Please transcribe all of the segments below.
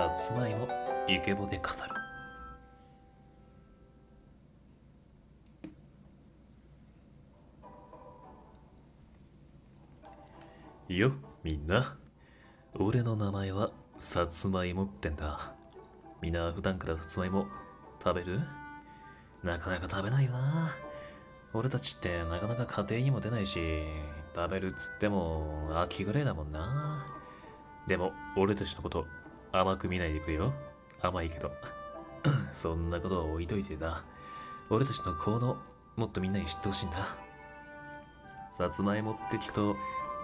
さつまいもイケボで語る。よみんな。俺の名前はさつまいもってんだ。みんな普段からさつまいも食べる？なかなか食べないよな。俺たちってなかなか家庭にも出ないし食べるっつっても秋ぐらいだもんな。でも俺たちのこと甘く見ないでくれよ。甘いけど。そんなことは置いといてな。俺たちの行動もっとみんなに知ってほしいんださつまいもって聞くと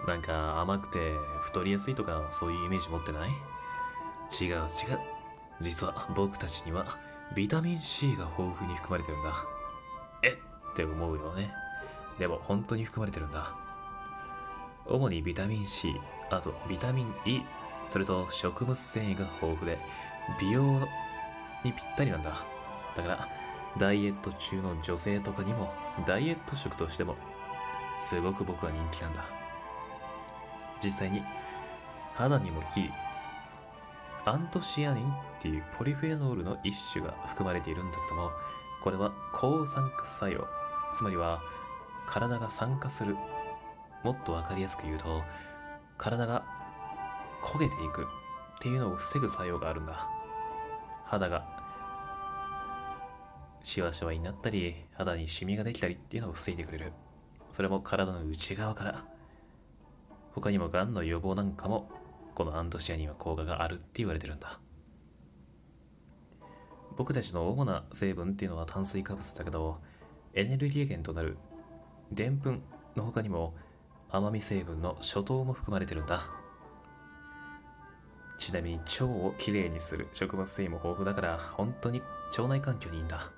なんか甘くて太りやすいとかそういうイメージ持ってない？違う違う。実は僕たちにはビタミン C が豊富に含まれてるんだ。え？って思うよね。でも本当に含まれてるんだ。主にビタミン C あとビタミン E それと食物繊維が豊富で美容にぴったりなんだ。だからダイエット中の女性とかにもダイエット食としてもすごく僕は人気なんだ。実際に肌にもいいアントシアニンっていうポリフェノールの一種が含まれているんだけどもこれは抗酸化作用。つまりは体が酸化する。もっと分かりやすく言うと体が焦げていくっていうのを防ぐ作用があるんだ肌がシワシワになったり肌にシミができたりっていうのを防いでくれる。それも体の内側から。他にもがんの予防なんかもこのアントシアニンは効果があるって言われてるんだ。僕たちの主な成分っていうのは炭水化物だけどエネルギー源となるでんぷんの他にも甘み成分の初糖も含まれてるんだ。ちなみに腸をきれいにする。食物繊維も豊富だから本当に腸内環境にいいんだ。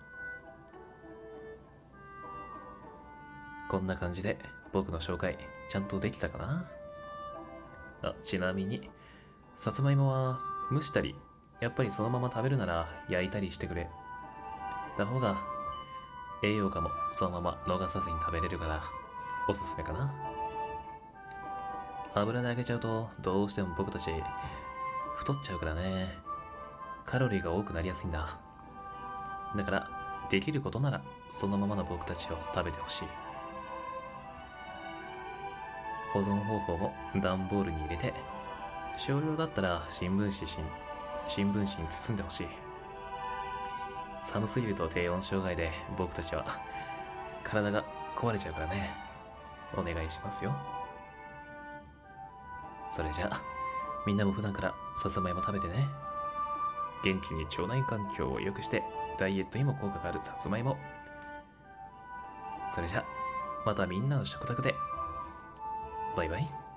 こんな感じで僕の紹介ちゃんとできたかな？あちなみにさつまいもは蒸したりやっぱりそのまま食べるなら焼いたりしてくれ。た方が栄養価もそのまま逃さずに食べれるからおすすめかな。油で揚げちゃうとどうしても僕たち太っちゃうからね。カロリーが多くなりやすいんだ。だからできることならそのままの僕たちを食べてほしい。保存方法も段ボールに入れて少量だったら新聞紙新新聞紙に包んでほしい。寒すぎると低温障害で僕たちは体が壊れちゃうからね。お願いしますよ。それじゃあみんなも普段からさつまいも食べてね。元気に腸内環境を良くしてダイエットにも効果があるさつまいも。それじゃまたみんなの食卓で。バイバイ。